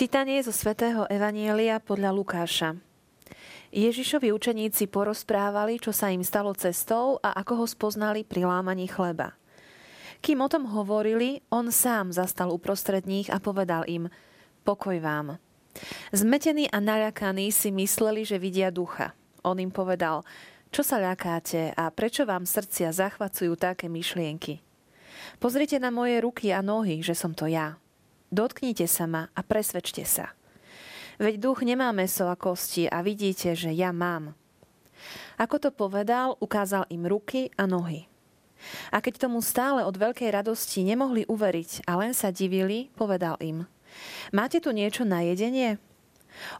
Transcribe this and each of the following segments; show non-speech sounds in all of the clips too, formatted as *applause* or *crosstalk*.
Čítanie zo svätého Evanielia podľa Lukáša. Ježišovi učeníci porozprávali, čo sa im stalo cestou a ako ho spoznali pri lámaní chleba. Kým o tom hovorili, on sám zastal uprostred nich a povedal im Pokoj vám. Zmetení a naľakaní si mysleli, že vidia ducha. On im povedal Čo sa ľakáte a prečo vám srdcia zachvacujú také myšlienky? Pozrite na moje ruky a nohy, že som to ja. Dotknite sa ma a presvedčte sa. Veď duch nemá meso a kosti a vidíte, že ja mám. Ako to povedal, ukázal im ruky a nohy. A keď tomu stále od veľkej radosti nemohli uveriť a len sa divili, povedal im. Máte tu niečo na jedenie?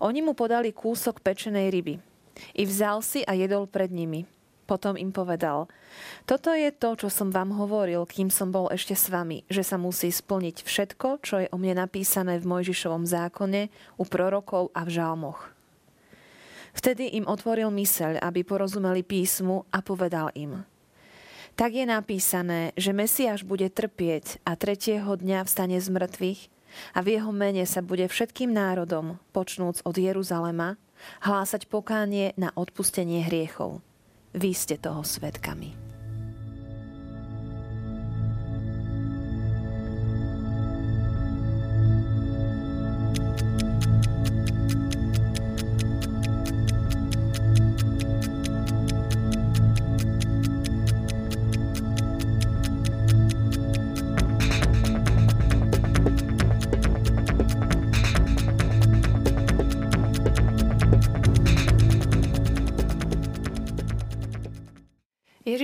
Oni mu podali kúsok pečenej ryby. I vzal si a jedol pred nimi. Potom im povedal, toto je to, čo som vám hovoril, kým som bol ešte s vami, že sa musí splniť všetko, čo je o mne napísané v Mojžišovom zákone, u prorokov a v žalmoch. Vtedy im otvoril myseľ, aby porozumeli písmu a povedal im. Tak je napísané, že Mesiáš bude trpieť a tretieho dňa vstane z mŕtvych a v jeho mene sa bude všetkým národom, počnúc od Jeruzalema, hlásať pokánie na odpustenie hriechov. Vy ste toho svetkami.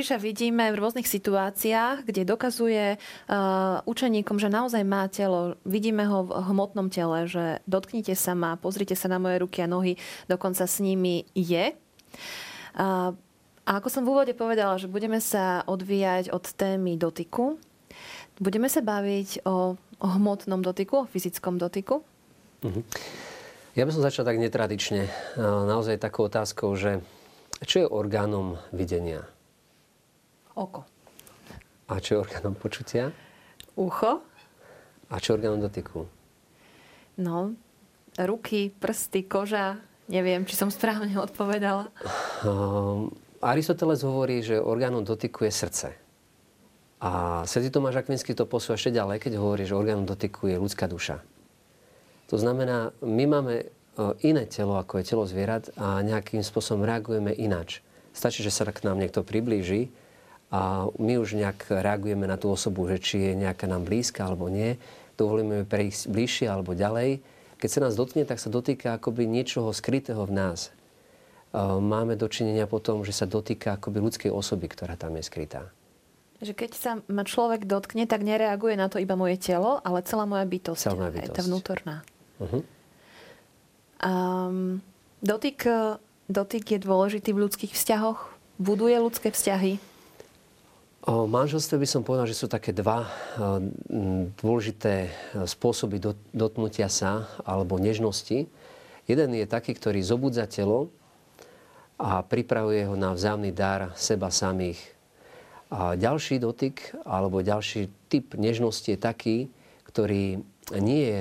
Ježiša vidíme v rôznych situáciách, kde dokazuje uh, učeníkom, že naozaj má telo. Vidíme ho v hmotnom tele, že dotknite sa ma, pozrite sa na moje ruky a nohy, dokonca s nimi je. A ako som v úvode povedala, že budeme sa odvíjať od témy dotyku. Budeme sa baviť o, hmotnom dotyku, o fyzickom dotyku. Uh-huh. Ja by som začal tak netradične. Naozaj takou otázkou, že čo je orgánom videnia? Oko. A čo je orgánom počutia? Ucho. A čo je orgánom dotyku? No, ruky, prsty, koža. Neviem, či som správne *laughs* odpovedala. Um, Aristoteles hovorí, že orgánom dotyku je srdce. A Svetý Tomáš Akvinský to posúva ešte ďalej, keď hovorí, že orgánom dotyku je ľudská duša. To znamená, my máme e, iné telo, ako je telo zvierat a nejakým spôsobom reagujeme ináč. Stačí, že sa k nám niekto priblíži a my už nejak reagujeme na tú osobu, že či je nejaká nám blízka alebo nie, dovolíme prejsť bližšie alebo ďalej. Keď sa nás dotkne, tak sa dotýka akoby niečoho skrytého v nás. Máme dočinenia potom, že sa dotýka akoby ľudskej osoby, ktorá tam je skrytá. Že keď sa ma človek dotkne, tak nereaguje na to iba moje telo, ale celá moja bytosť. Celá moja bytosť. Tá vnútorná. Uh-huh. Um, dotyk, dotyk je dôležitý v ľudských vzťahoch? Buduje ľudské vzťahy? O manželstve by som povedal, že sú také dva dôležité spôsoby dotknutia sa alebo nežnosti. Jeden je taký, ktorý zobudza telo a pripravuje ho na vzájomný dar seba samých. A ďalší dotyk alebo ďalší typ nežnosti je taký, ktorý nie je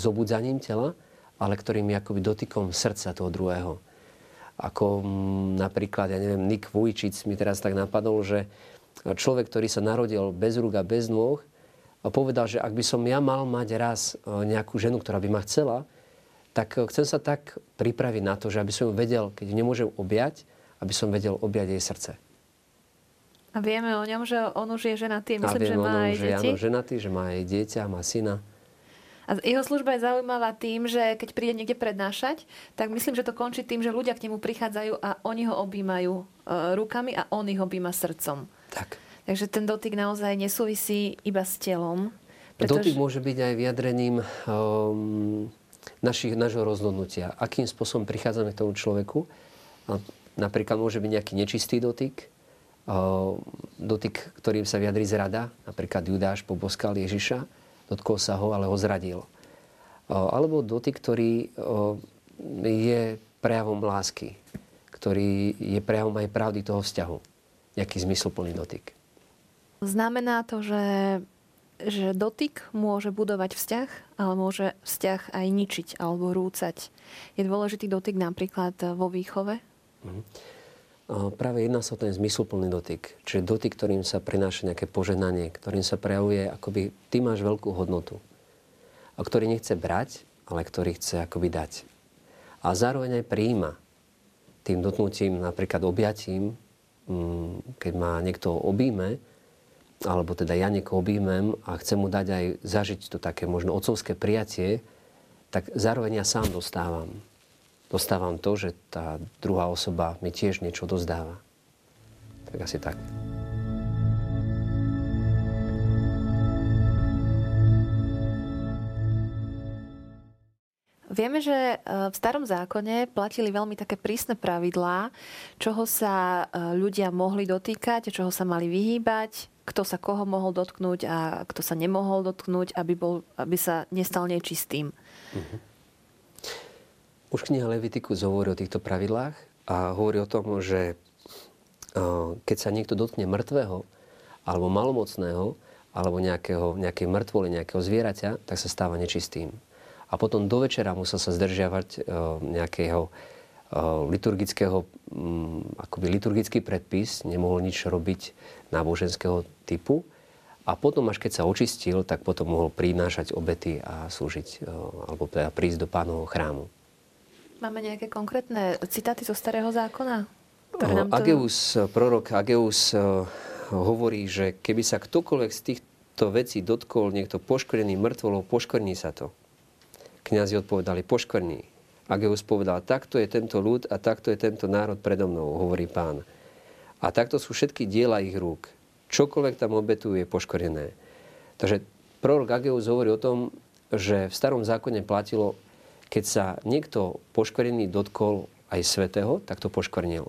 zobudzaním tela, ale ktorým je akoby dotykom srdca toho druhého. Ako napríklad, ja neviem, Nick Vujčic mi teraz tak napadol, že človek, ktorý sa narodil bez rúk a bez nôh, povedal, že ak by som ja mal mať raz e, nejakú ženu, ktorá by ma chcela, tak e, chcem sa tak pripraviť na to, že aby som ju vedel, keď nemôžem objať, aby som vedel objať jej srdce. A vieme o ňom, že on už je ženatý. Myslím, že má ňom, aj že deti. áno, ženatý, že má aj dieťa, má syna. A jeho služba je zaujímavá tým, že keď príde niekde prednášať, tak myslím, že to končí tým, že ľudia k nemu prichádzajú a oni ho objímajú e, rukami a on ich objíma srdcom. Tak. Takže ten dotyk naozaj nesúvisí iba s telom. Pretože... Dotyk môže byť aj vyjadrením um, našich, našho rozhodnutia. Akým spôsobom prichádzame k tomu človeku. Napríklad môže byť nejaký nečistý dotyk, uh, dotyk, ktorým sa vyjadrí zrada. Napríklad Judáš poboskal Ježiša, dotkol sa ho, ale ho zradil. Uh, alebo dotyk, ktorý uh, je prejavom lásky, ktorý je prejavom aj pravdy toho vzťahu nejaký zmysluplný dotyk. Znamená to, že že dotyk môže budovať vzťah, ale môže vzťah aj ničiť alebo rúcať. Je dôležitý dotyk napríklad vo výchove? Mm. Práve jedná sa o ten zmysluplný dotyk. Čiže dotyk, ktorým sa prináša nejaké požehnanie, ktorým sa prejavuje, akoby ty máš veľkú hodnotu. A ktorý nechce brať, ale ktorý chce akoby dať. A zároveň aj prijíma tým dotknutím, napríklad objatím, keď ma niekto obíme, alebo teda ja niekoho objímem a chcem mu dať aj zažiť to také možno otcovské prijatie, tak zároveň ja sám dostávam dostávam to, že tá druhá osoba mi tiež niečo dozdáva. Tak asi tak. Vieme, že e, v starom zákone platili veľmi také prísne pravidlá, čoho sa e, ľudia mohli dotýkať, čoho sa mali vyhýbať, kto sa koho mohol dotknúť a kto sa nemohol dotknúť, aby, bol, aby sa nestal nečistým. Uh-huh. Už kniha Levitikus hovorí o týchto pravidlách a hovorí o tom, že keď sa niekto dotkne mŕtvého alebo malomocného, alebo nejakého, nejakej mŕtvole, nejakého zvieraťa, tak sa stáva nečistým. A potom do večera musel sa zdržiavať nejakého liturgického, akoby liturgický predpis, nemohol nič robiť náboženského typu. A potom, až keď sa očistil, tak potom mohol prinášať obety a slúžiť, alebo teda prísť do pánovho chrámu. Máme nejaké konkrétne citáty zo Starého zákona? Ktoré nám to... Ageus, prorok Ageus hovorí, že keby sa ktokoľvek z týchto vecí dotkol niekto poškvrnený mŕtvolou, poškvrní sa to. Kňazi odpovedali, poškvrní. Ageus povedal, takto je tento ľud a takto je tento národ predo mnou, hovorí pán. A takto sú všetky diela ich rúk. Čokoľvek tam obetujú je poškvrnené. Takže prorok Ageus hovorí o tom, že v starom zákone platilo, keď sa niekto poškvrnený dotkol aj svetého, tak to poškvrnil.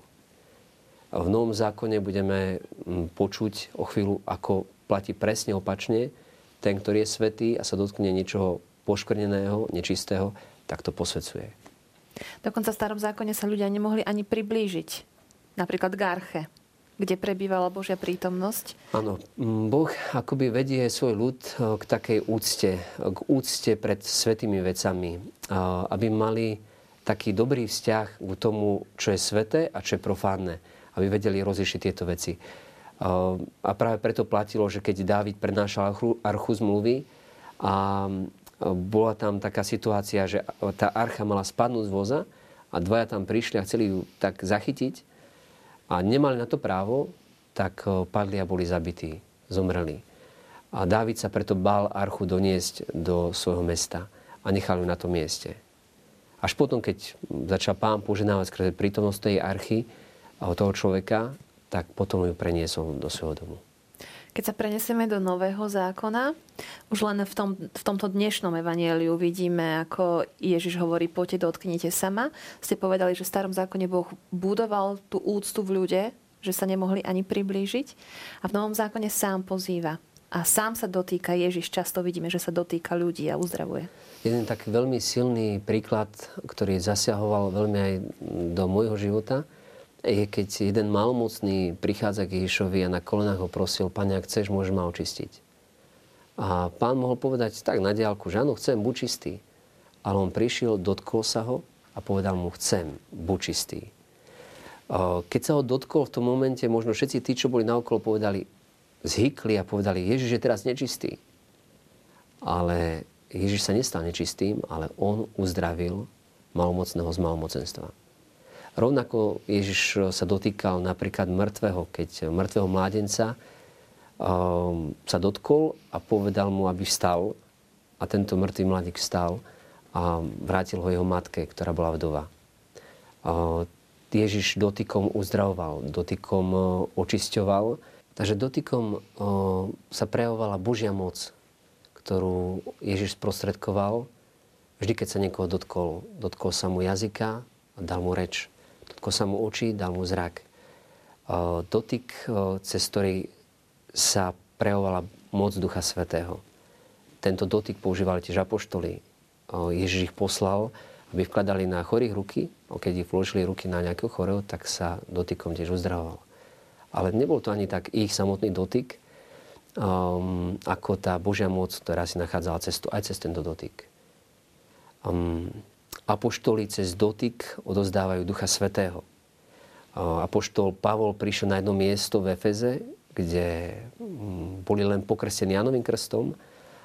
V Novom zákone budeme mm, počuť o chvíľu, ako platí presne opačne. Ten, ktorý je svetý a sa dotkne niečoho poškvrneného, nečistého, tak to posvedcuje. Dokonca v starom zákone sa ľudia nemohli ani priblížiť. Napríklad k arche kde prebývala Božia prítomnosť? Áno, Boh akoby vedie svoj ľud e, k takej úcte, k úcte pred svetými vecami, aby mali taký dobrý vzťah k tomu, čo je sveté a čo je profánne, aby vedeli rozlišiť tieto veci. A práve preto platilo, že keď Dávid prednášal archu zmluvy a bola tam taká situácia, že tá archa mala spadnúť z voza a dvaja tam prišli a chceli ju tak zachytiť, a nemali na to právo, tak eh, padli a boli zabití, zomreli. A Dávid sa preto bál archu doniesť do svojho mesta a nechal ju na tom mieste. Až potom, keď začal pán poženávať skrze prítomnosť tej archy a toho človeka, tak potom ju preniesol do svojho domu. Keď sa prenesieme do Nového zákona, už len v, tom, v tomto dnešnom evanieliu vidíme, ako Ježiš hovorí, poďte, dotknite sama. Ste povedali, že v starom zákone Boh budoval tú úctu v ľude, že sa nemohli ani priblížiť. A v Novom zákone sám pozýva. A sám sa dotýka, Ježiš často vidíme, že sa dotýka ľudí a uzdravuje. Jeden taký veľmi silný príklad, ktorý zasiahoval veľmi aj do môjho života, keď jeden malomocný prichádza k Ježišovi a na kolenách ho prosil, Pane, ak chceš, môžeš ma očistiť. A pán mohol povedať tak na diálku, že áno, chcem, buď čistý. Ale on prišiel, dotkol sa ho a povedal mu, chcem, buď čistý. Keď sa ho dotkol v tom momente, možno všetci tí, čo boli naokolo, povedali, zhykli a povedali, Ježiš je teraz nečistý. Ale Ježiš sa nestal nečistým, ale on uzdravil malomocného z malomocenstva. Rovnako Ježiš sa dotýkal napríklad mŕtvého, keď mŕtvého mládenca um, sa dotkol a povedal mu, aby vstal. A tento mŕtvý mladík vstal a vrátil ho jeho matke, ktorá bola vdova. Uh, Ježiš dotykom uzdravoval, dotykom uh, očisťoval. Takže dotykom sa prejavovala Božia moc, ktorú Ježiš sprostredkoval. Vždy, keď sa niekoho dotkol, dotkol sa mu jazyka a dal mu reč. Dotkol sa mu očí, dal mu zrak. Dotyk, cez ktorý sa prejavovala moc Ducha Svetého. Tento dotyk používali tiež apoštoli. Ježiš ich poslal, aby vkladali na chorých ruky. Keď ich vložili ruky na nejakého chorého, tak sa dotykom tiež uzdravoval. Ale nebol to ani tak ich samotný dotyk, um, ako tá Božia moc, ktorá si nachádzala cestu aj cez tento dotyk. Um, apoštoli cez dotyk odozdávajú Ducha Svetého. Apoštol Pavol prišiel na jedno miesto v Efeze, kde um, boli len pokrstení Janovým krstom.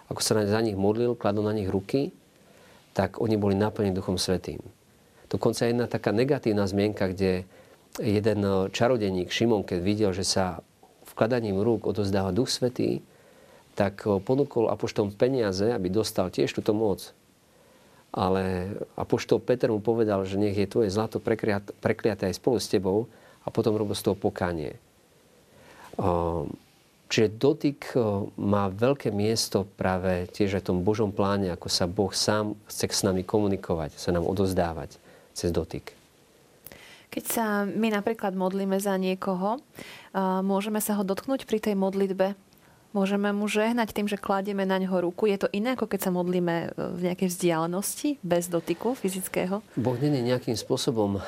Ako sa za nich modlil, kladol na nich ruky, tak oni boli naplnení Duchom Svetým. Dokonca jedna taká negatívna zmienka, kde jeden čarodeník Šimon, keď videl, že sa vkladaním rúk odozdáva Duch Svetý, tak ponúkol apoštolom peniaze, aby dostal tiež túto moc. Ale apoštol Peter mu povedal, že nech je tvoje zlato prekliaté aj spolu s tebou a potom robil z toho pokánie. Čiže dotyk má veľké miesto práve tiež aj v tom Božom pláne, ako sa Boh sám chce s nami komunikovať, sa nám odozdávať cez dotyk. Keď sa my napríklad modlíme za niekoho, môžeme sa ho dotknúť pri tej modlitbe? Môžeme mu žehnať tým, že kladieme na ňoho ruku? Je to iné, ako keď sa modlíme e, v nejakej vzdialenosti, bez dotyku fyzického? Boh nie je nejakým spôsobom e,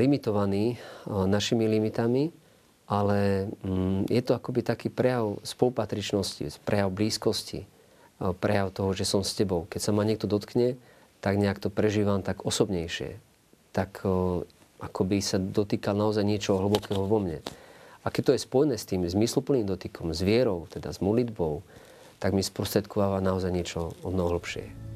limitovaný e, našimi limitami, ale mm, je to akoby taký prejav spolupatričnosti, prejav blízkosti, prejav toho, že som s tebou. Keď sa ma niekto dotkne, tak nejak to prežívam tak osobnejšie. Tak ako by sa dotýkal naozaj niečo hlbokého vo mne. A keď to je spojené s tým zmysluplným dotykom, s vierou, teda s modlitbou, tak mi sprostredkováva naozaj niečo o mnoho hlbšie.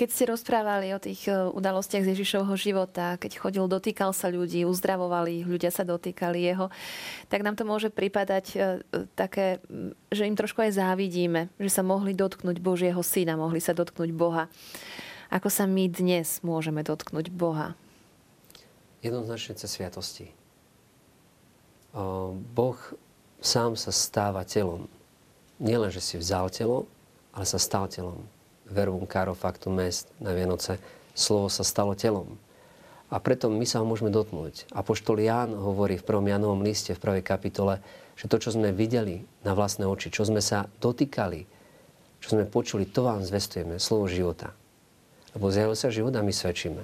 Keď ste rozprávali o tých e, udalostiach z Ježišovho života, keď chodil, dotýkal sa ľudí, uzdravovali ich, ľudia sa dotýkali jeho, tak nám to môže pripadať e, také, že im trošku aj závidíme, že sa mohli dotknúť Božieho syna, mohli sa dotknúť Boha. Ako sa my dnes môžeme dotknúť Boha? Jednoznačne cez sviatosti. Boh sám sa stáva telom. Nielen, že si vzal telo, ale sa stal telom verbum caro factum est na Vianoce, slovo sa stalo telom. A preto my sa ho môžeme dotknúť. Apoštol Ján hovorí v prvom Janovom liste v prvej kapitole, že to, čo sme videli na vlastné oči, čo sme sa dotýkali, čo sme počuli, to vám zvestujeme, slovo života. Lebo zjavil sa život a my svedčíme.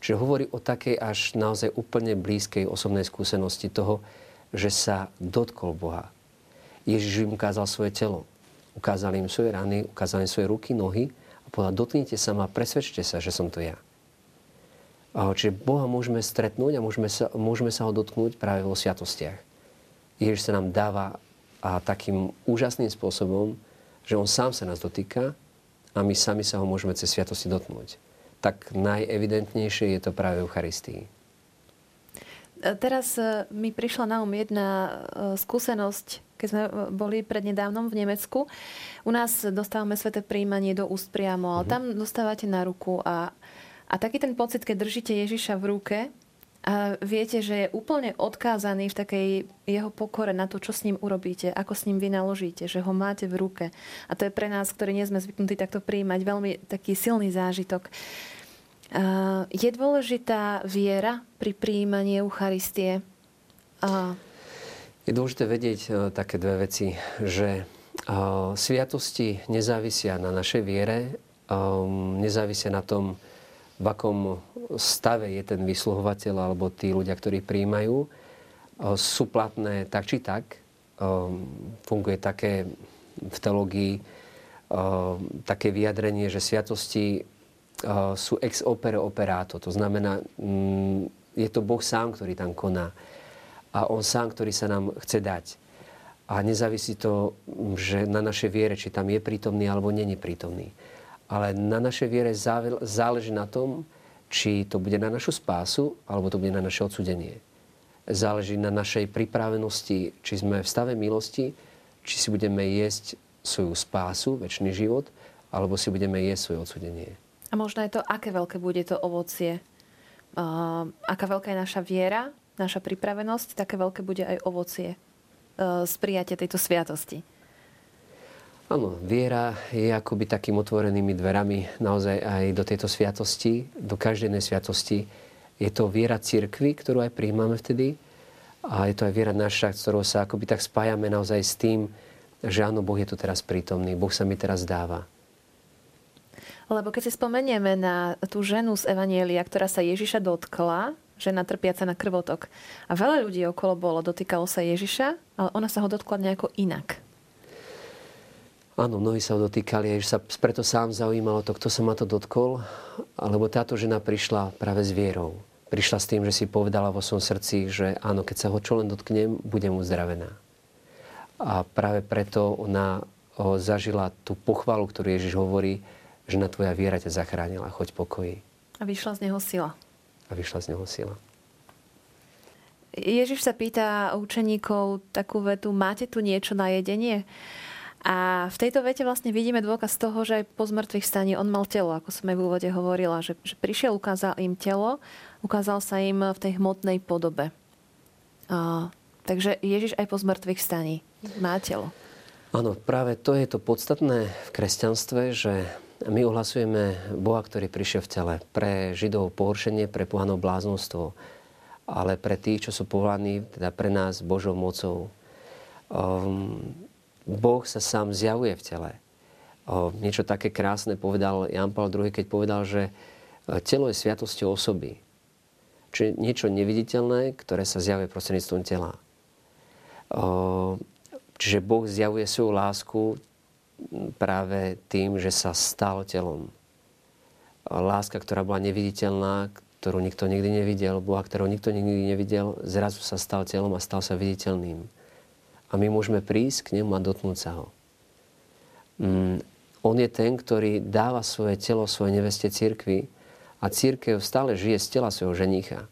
Čiže hovorí o takej až naozaj úplne blízkej osobnej skúsenosti toho, že sa dotkol Boha. Ježiš im ukázal svoje telo. Ukázal im svoje rany, ukázal im svoje ruky, nohy a povedal, dotknite sa ma, presvedčte sa, že som to ja. Čiže Boha môžeme stretnúť a môžeme sa, môžeme sa ho dotknúť práve vo sviatostiach. Ježiš sa nám dáva a takým úžasným spôsobom, že on sám sa nás dotýka a my sami sa ho môžeme cez sviatosti dotknúť. Tak najevidentnejšie je to práve v Eucharistii. Teraz e, mi prišla na um jedna e, skúsenosť keď sme e, boli prednedávnom v Nemecku. U nás dostávame sveté príjmanie do úst priamo, ale mhm. tam dostávate na ruku a, a taký ten pocit, keď držíte Ježiša v ruke a viete, že je úplne odkázaný v takej jeho pokore na to, čo s ním urobíte, ako s ním vynaložíte, že ho máte v ruke. A to je pre nás, ktorí nie sme zvyknutí takto príjmať, veľmi taký silný zážitok. Je dôležitá viera pri príjmaní Eucharistie? Je dôležité vedieť také dve veci, že sviatosti nezávisia na našej viere, nezávisia na tom, v akom stave je ten vysluhovateľ alebo tí ľudia, ktorí príjmajú. Sú platné tak či tak. Funguje také v teológii také vyjadrenie, že sviatosti sú ex opere operato. To znamená, um, je to Boh sám, ktorý tam koná a on sám, ktorý sa nám chce dať. A nezávisí to, že na našej viere, či tam je prítomný alebo není prítomný. Ale na našej viere záleží na tom, či to bude na našu spásu, alebo to bude na naše odsudenie. Záleží na našej pripravenosti, či sme v stave milosti, či si budeme jesť svoju spásu, väčší život, alebo si budeme jesť svoje odsudenie. A možno je to, aké veľké bude to ovocie. Uh, aká veľká je naša viera naša pripravenosť, také veľké bude aj ovocie e, z prijatia tejto sviatosti. Áno, viera je akoby takými otvorenými dverami naozaj aj do tejto sviatosti, do každej sviatosti. Je to viera cirkvy, ktorú aj príjmame vtedy a je to aj viera naša, ktorou sa akoby tak spájame naozaj s tým, že áno, Boh je tu teraz prítomný, Boh sa mi teraz dáva. Lebo keď si spomenieme na tú ženu z Evanielia, ktorá sa Ježiša dotkla, žena trpiaca na krvotok. A veľa ľudí okolo bolo, dotýkalo sa Ježiša, ale ona sa ho dotkla nejako inak. Áno, mnohí sa ho dotýkali, Ježiš sa preto sám zaujímalo to, kto sa ma to dotkol, alebo táto žena prišla práve s vierou. Prišla s tým, že si povedala vo svojom srdci, že áno, keď sa ho čo len dotknem, budem uzdravená. A práve preto ona zažila tú pochvalu, ktorú Ježiš hovorí, že na tvoja viera ťa zachránila, choď pokoji. A vyšla z neho sila. A vyšla z neho sila. Ježiš sa pýta učeníkov takú vetu, máte tu niečo na jedenie? A v tejto vete vlastne vidíme dôkaz toho, že aj po zmrtvých staní on mal telo, ako som aj v úvode hovorila, že, že prišiel, ukázal im telo, ukázal sa im v tej hmotnej podobe. A, takže Ježiš aj po zmrtvých staní má telo. Áno, práve to je to podstatné v kresťanstve, že my ohlasujeme Boha, ktorý prišiel v tele. Pre Židov pohoršenie, pre pohanov bláznostvo, ale pre tých, čo sú povolaní, teda pre nás Božou mocou. Um, Boh sa sám zjavuje v tele. O, niečo také krásne povedal Jan Paul II, keď povedal, že e, telo je sviatosťou osoby. Čiže niečo neviditeľné, ktoré sa zjavuje prostredníctvom tela. O, čiže Boh zjavuje svoju lásku práve tým, že sa stal telom. Láska, ktorá bola neviditeľná, ktorú nikto nikdy nevidel, Boha, ktorého nikto nikdy nevidel, zrazu sa stal telom a stal sa viditeľným a my môžeme prísť k nemu a dotknúť sa ho. Mm, on je ten, ktorý dáva svoje telo svojej neveste cirkvi a církev stále žije z tela svojho ženicha.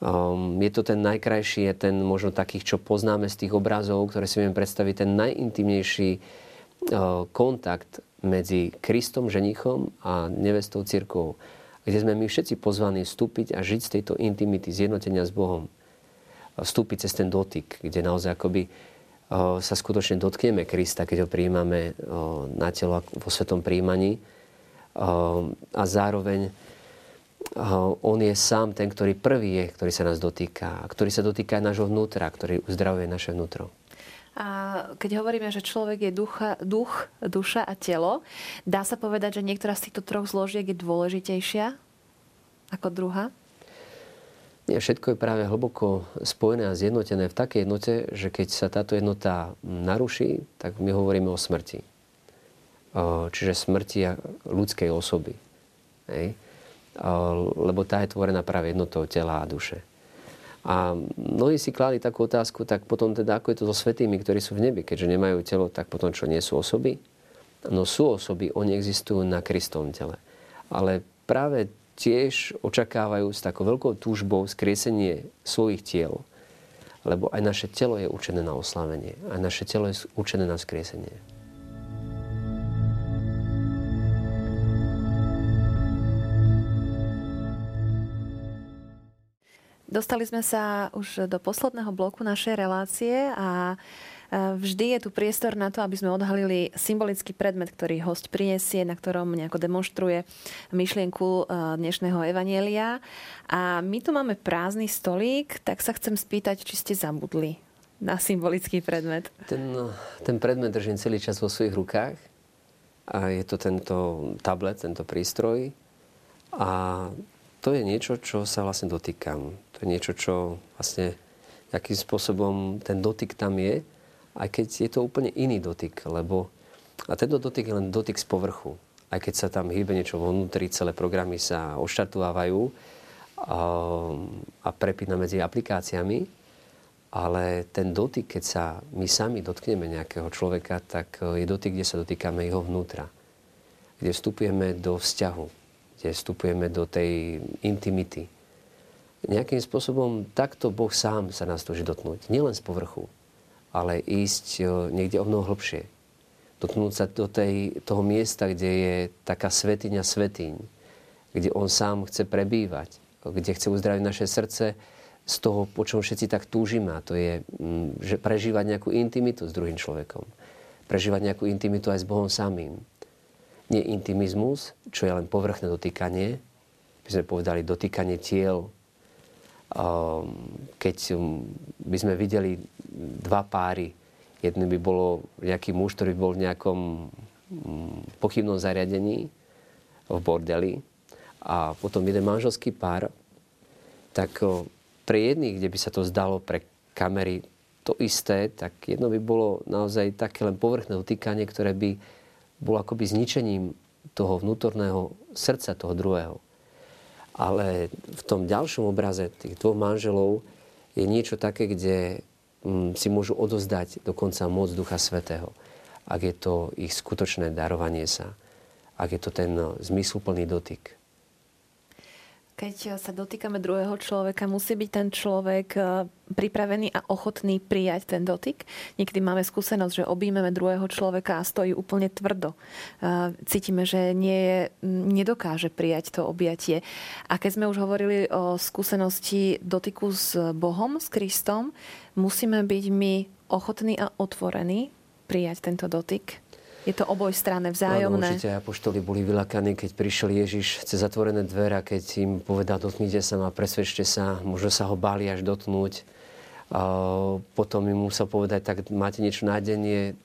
Um, je to ten najkrajší, je ten možno takých, čo poznáme z tých obrazov, ktoré si vieme predstaviť, ten najintimnejší uh, kontakt medzi Kristom, ženichom a nevestou církvou, kde sme my všetci pozvaní vstúpiť a žiť z tejto intimity, zjednotenia s Bohom vstúpiť cez ten dotyk, kde naozaj akoby sa skutočne dotkneme Krista, keď ho príjmame na telo vo svetom príjmaní. A zároveň on je sám ten, ktorý prvý je, ktorý sa nás dotýka. Ktorý sa dotýka aj nášho vnútra, ktorý uzdravuje naše vnútro. A keď hovoríme, že človek je ducha, duch, duša a telo, dá sa povedať, že niektorá z týchto troch zložiek je dôležitejšia ako druhá? Nie, všetko je práve hlboko spojené a zjednotené v takej jednote, že keď sa táto jednota naruší, tak my hovoríme o smrti. Čiže smrti ľudskej osoby. Hej? Lebo tá je tvorená práve jednotou tela a duše. A mnohí si kláli takú otázku, tak potom teda ako je to so svetými, ktorí sú v nebi, keďže nemajú telo, tak potom čo nie sú osoby? No sú osoby, oni existujú na Kristovom tele. Ale práve tiež očakávajú s takou veľkou túžbou skriesenie svojich tiel. Lebo aj naše telo je určené na oslavenie. Aj naše telo je určené na skriesenie. Dostali sme sa už do posledného bloku našej relácie a Vždy je tu priestor na to, aby sme odhalili symbolický predmet, ktorý host prinesie, na ktorom nejako demonstruje myšlienku e, dnešného evanielia. A my tu máme prázdny stolík, tak sa chcem spýtať, či ste zabudli na symbolický predmet. Ten, ten predmet držím celý čas vo svojich rukách. A je to tento tablet, tento prístroj. A to je niečo, čo sa vlastne dotýkam. To je niečo, čo vlastne akým spôsobom ten dotyk tam je aj keď je to úplne iný dotyk, lebo a tento dotyk je len dotyk z povrchu. Aj keď sa tam hýbe niečo vnútri, celé programy sa oštartovávajú a, a prepína medzi aplikáciami, ale ten dotyk, keď sa my sami dotkneme nejakého človeka, tak je dotyk, kde sa dotýkame jeho vnútra. Kde vstupujeme do vzťahu, kde vstupujeme do tej intimity. Nejakým spôsobom takto Boh sám sa nás túži dotknúť. Nielen z povrchu, ale ísť e, niekde o mnoho hlbšie. Dotknúť sa do tej, toho miesta, kde je taká svetiňa svetiň, kde on sám chce prebývať, kde chce uzdraviť naše srdce z toho, po čom všetci tak túžime. To je mm, že prežívať nejakú intimitu s druhým človekom. Prežívať nejakú intimitu aj s Bohom samým. Nie intimizmus, čo je len povrchné dotýkanie, by sme povedali dotýkanie tiel, keď um, by sme videli dva páry, jedný by bolo nejaký muž, ktorý bol v nejakom mm, pochybnom zariadení v bordeli. A potom jeden manželský pár, tak pre jedných, kde by sa to zdalo pre kamery to isté, tak jedno by bolo naozaj také len povrchné dotýkanie, ktoré by bolo akoby zničením toho vnútorného srdca toho druhého. Ale v tom ďalšom obraze tých dvoch manželov je niečo také, kde mm, si môžu odozdať dokonca moc Ducha Svetého. Ak je to ich skutočné darovanie sa. Ak je to ten zmysluplný dotyk keď sa dotýkame druhého človeka, musí byť ten človek e, pripravený a ochotný prijať ten dotyk. Niekedy máme skúsenosť, že objímeme druhého človeka a stojí úplne tvrdo. E, cítime, že nie nedokáže prijať to objatie. A keď sme už hovorili o skúsenosti dotyku s Bohom, s Kristom, musíme byť my ochotní a otvorení prijať tento dotyk. Je to obojstranné, vzájomné. Áno, určite apoštoli boli vylakaní, keď prišiel Ježiš cez zatvorené dvere a keď im povedal, dotknite sa ma, presvedčte sa, možno sa ho báli až dotknúť. A potom im musel povedať, tak máte niečo nádenie,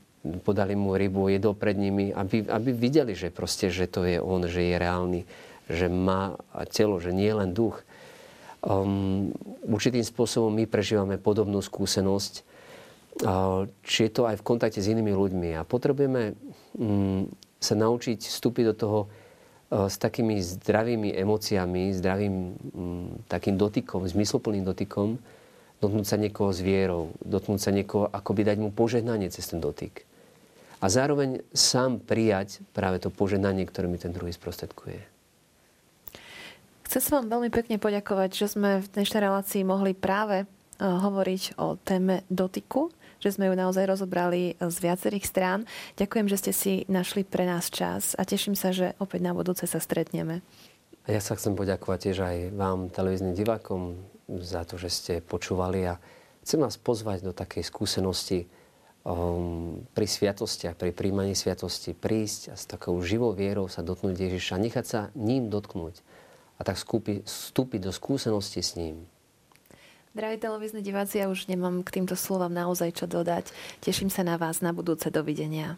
podali mu rybu, jedol pred nimi, aby, aby videli, že proste, že to je on, že je reálny, že má telo, že nie je len duch. Um, určitým spôsobom my prežívame podobnú skúsenosť či je to aj v kontakte s inými ľuďmi. A potrebujeme mm, sa naučiť vstúpiť do toho e, s takými zdravými emóciami, zdravým mm, takým dotykom, zmysloplným dotykom, dotknúť sa niekoho s vierou, dotknúť sa niekoho, akoby dať mu požehnanie cez ten dotyk. A zároveň sám prijať práve to požehnanie, ktoré mi ten druhý sprostredkuje. Chcem sa vám veľmi pekne poďakovať, že sme v dnešnej relácii mohli práve e, hovoriť o téme dotyku že sme ju naozaj rozobrali z viacerých strán. Ďakujem, že ste si našli pre nás čas a teším sa, že opäť na budúce sa stretneme. A ja sa chcem poďakovať tiež aj vám, televíznym divákom, za to, že ste počúvali a chcem vás pozvať do takej skúsenosti um, pri sviatostiach, pri príjmaní sviatosti, prísť a s takou živou vierou sa dotknúť Ježiša, nechať sa ním dotknúť a tak vstúpiť do skúsenosti s ním. Drahí televízni diváci, ja už nemám k týmto slovám naozaj čo dodať. Teším sa na vás na budúce. Dovidenia.